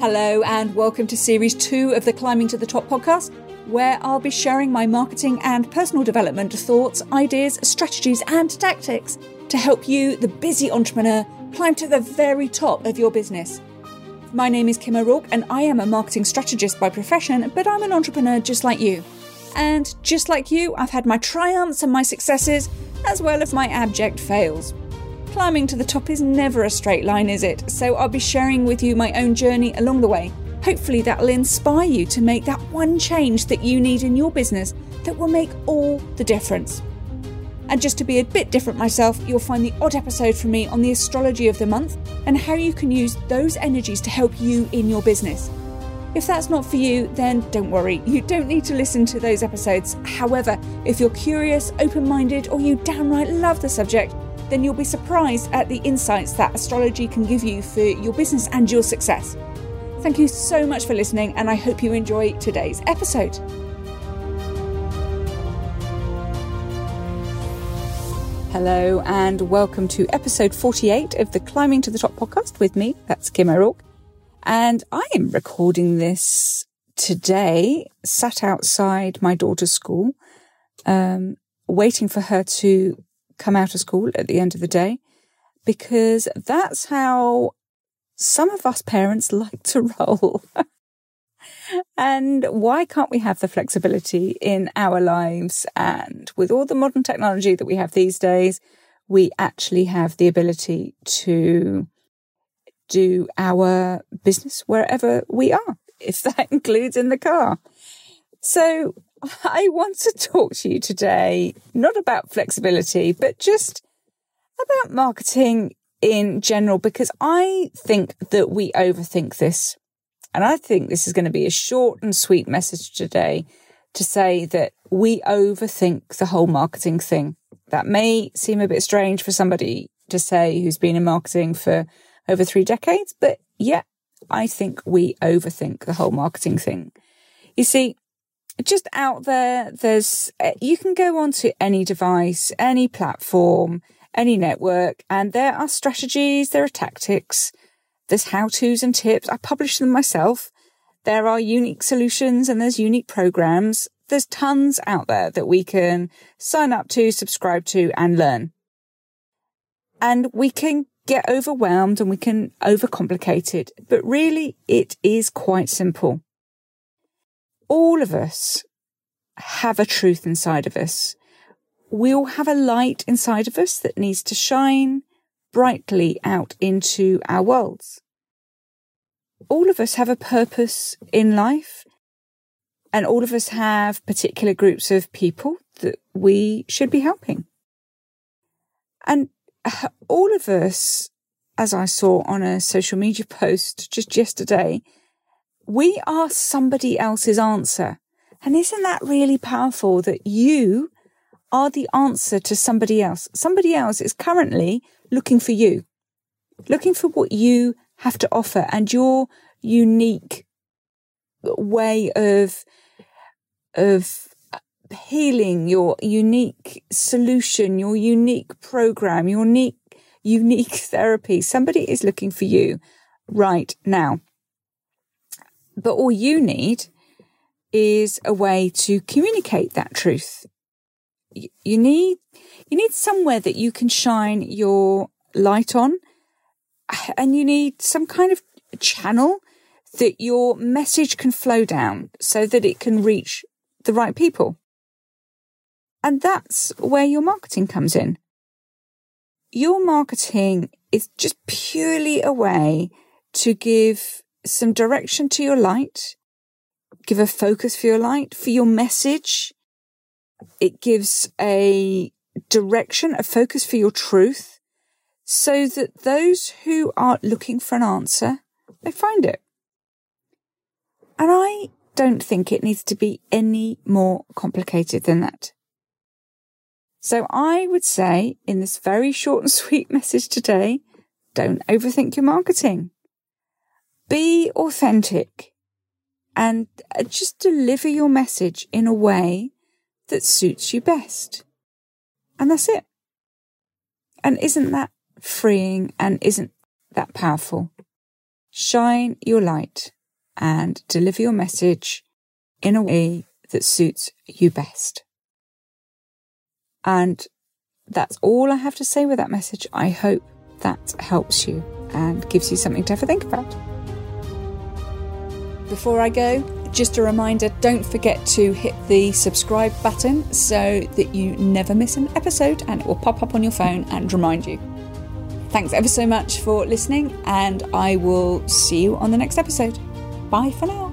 Hello, and welcome to series two of the Climbing to the Top podcast, where I'll be sharing my marketing and personal development thoughts, ideas, strategies, and tactics to help you, the busy entrepreneur, climb to the very top of your business. My name is Kim O'Rourke, and I am a marketing strategist by profession, but I'm an entrepreneur just like you. And just like you, I've had my triumphs and my successes, as well as my abject fails. Climbing to the top is never a straight line, is it? So I'll be sharing with you my own journey along the way. Hopefully, that'll inspire you to make that one change that you need in your business that will make all the difference. And just to be a bit different myself, you'll find the odd episode from me on the astrology of the month and how you can use those energies to help you in your business. If that's not for you, then don't worry, you don't need to listen to those episodes. However, if you're curious, open minded, or you downright love the subject, then you'll be surprised at the insights that astrology can give you for your business and your success. Thank you so much for listening, and I hope you enjoy today's episode. Hello, and welcome to episode 48 of the Climbing to the Top podcast with me. That's Kim O'Rourke. And I am recording this today, sat outside my daughter's school, um, waiting for her to come out of school at the end of the day because that's how some of us parents like to roll. and why can't we have the flexibility in our lives? And with all the modern technology that we have these days, we actually have the ability to do our business wherever we are, if that includes in the car. So I want to talk to you today, not about flexibility, but just about marketing in general, because I think that we overthink this. And I think this is going to be a short and sweet message today to say that we overthink the whole marketing thing. That may seem a bit strange for somebody to say who's been in marketing for over three decades, but yeah, I think we overthink the whole marketing thing. You see, just out there, there's, uh, you can go onto any device, any platform, any network, and there are strategies, there are tactics, there's how to's and tips. I publish them myself. There are unique solutions and there's unique programs. There's tons out there that we can sign up to, subscribe to, and learn. And we can get overwhelmed and we can overcomplicate it, but really it is quite simple all of us have a truth inside of us. We all have a light inside of us that needs to shine brightly out into our worlds. All of us have a purpose in life and all of us have particular groups of people that we should be helping. And all of us, as I saw on a social media post just yesterday, we are somebody else's answer. And isn't that really powerful that you are the answer to somebody else? Somebody else is currently looking for you, looking for what you have to offer and your unique way of, of healing, your unique solution, your unique program, your unique, unique therapy. Somebody is looking for you right now. But all you need is a way to communicate that truth. You need, you need somewhere that you can shine your light on and you need some kind of channel that your message can flow down so that it can reach the right people. And that's where your marketing comes in. Your marketing is just purely a way to give some direction to your light, give a focus for your light, for your message. It gives a direction, a focus for your truth so that those who are looking for an answer, they find it. And I don't think it needs to be any more complicated than that. So I would say in this very short and sweet message today, don't overthink your marketing be authentic and uh, just deliver your message in a way that suits you best. And that's it. And isn't that freeing and isn't that powerful. Shine your light and deliver your message in a way that suits you best. And that's all I have to say with that message. I hope that helps you and gives you something to ever think about. Before I go, just a reminder don't forget to hit the subscribe button so that you never miss an episode and it will pop up on your phone and remind you. Thanks ever so much for listening, and I will see you on the next episode. Bye for now.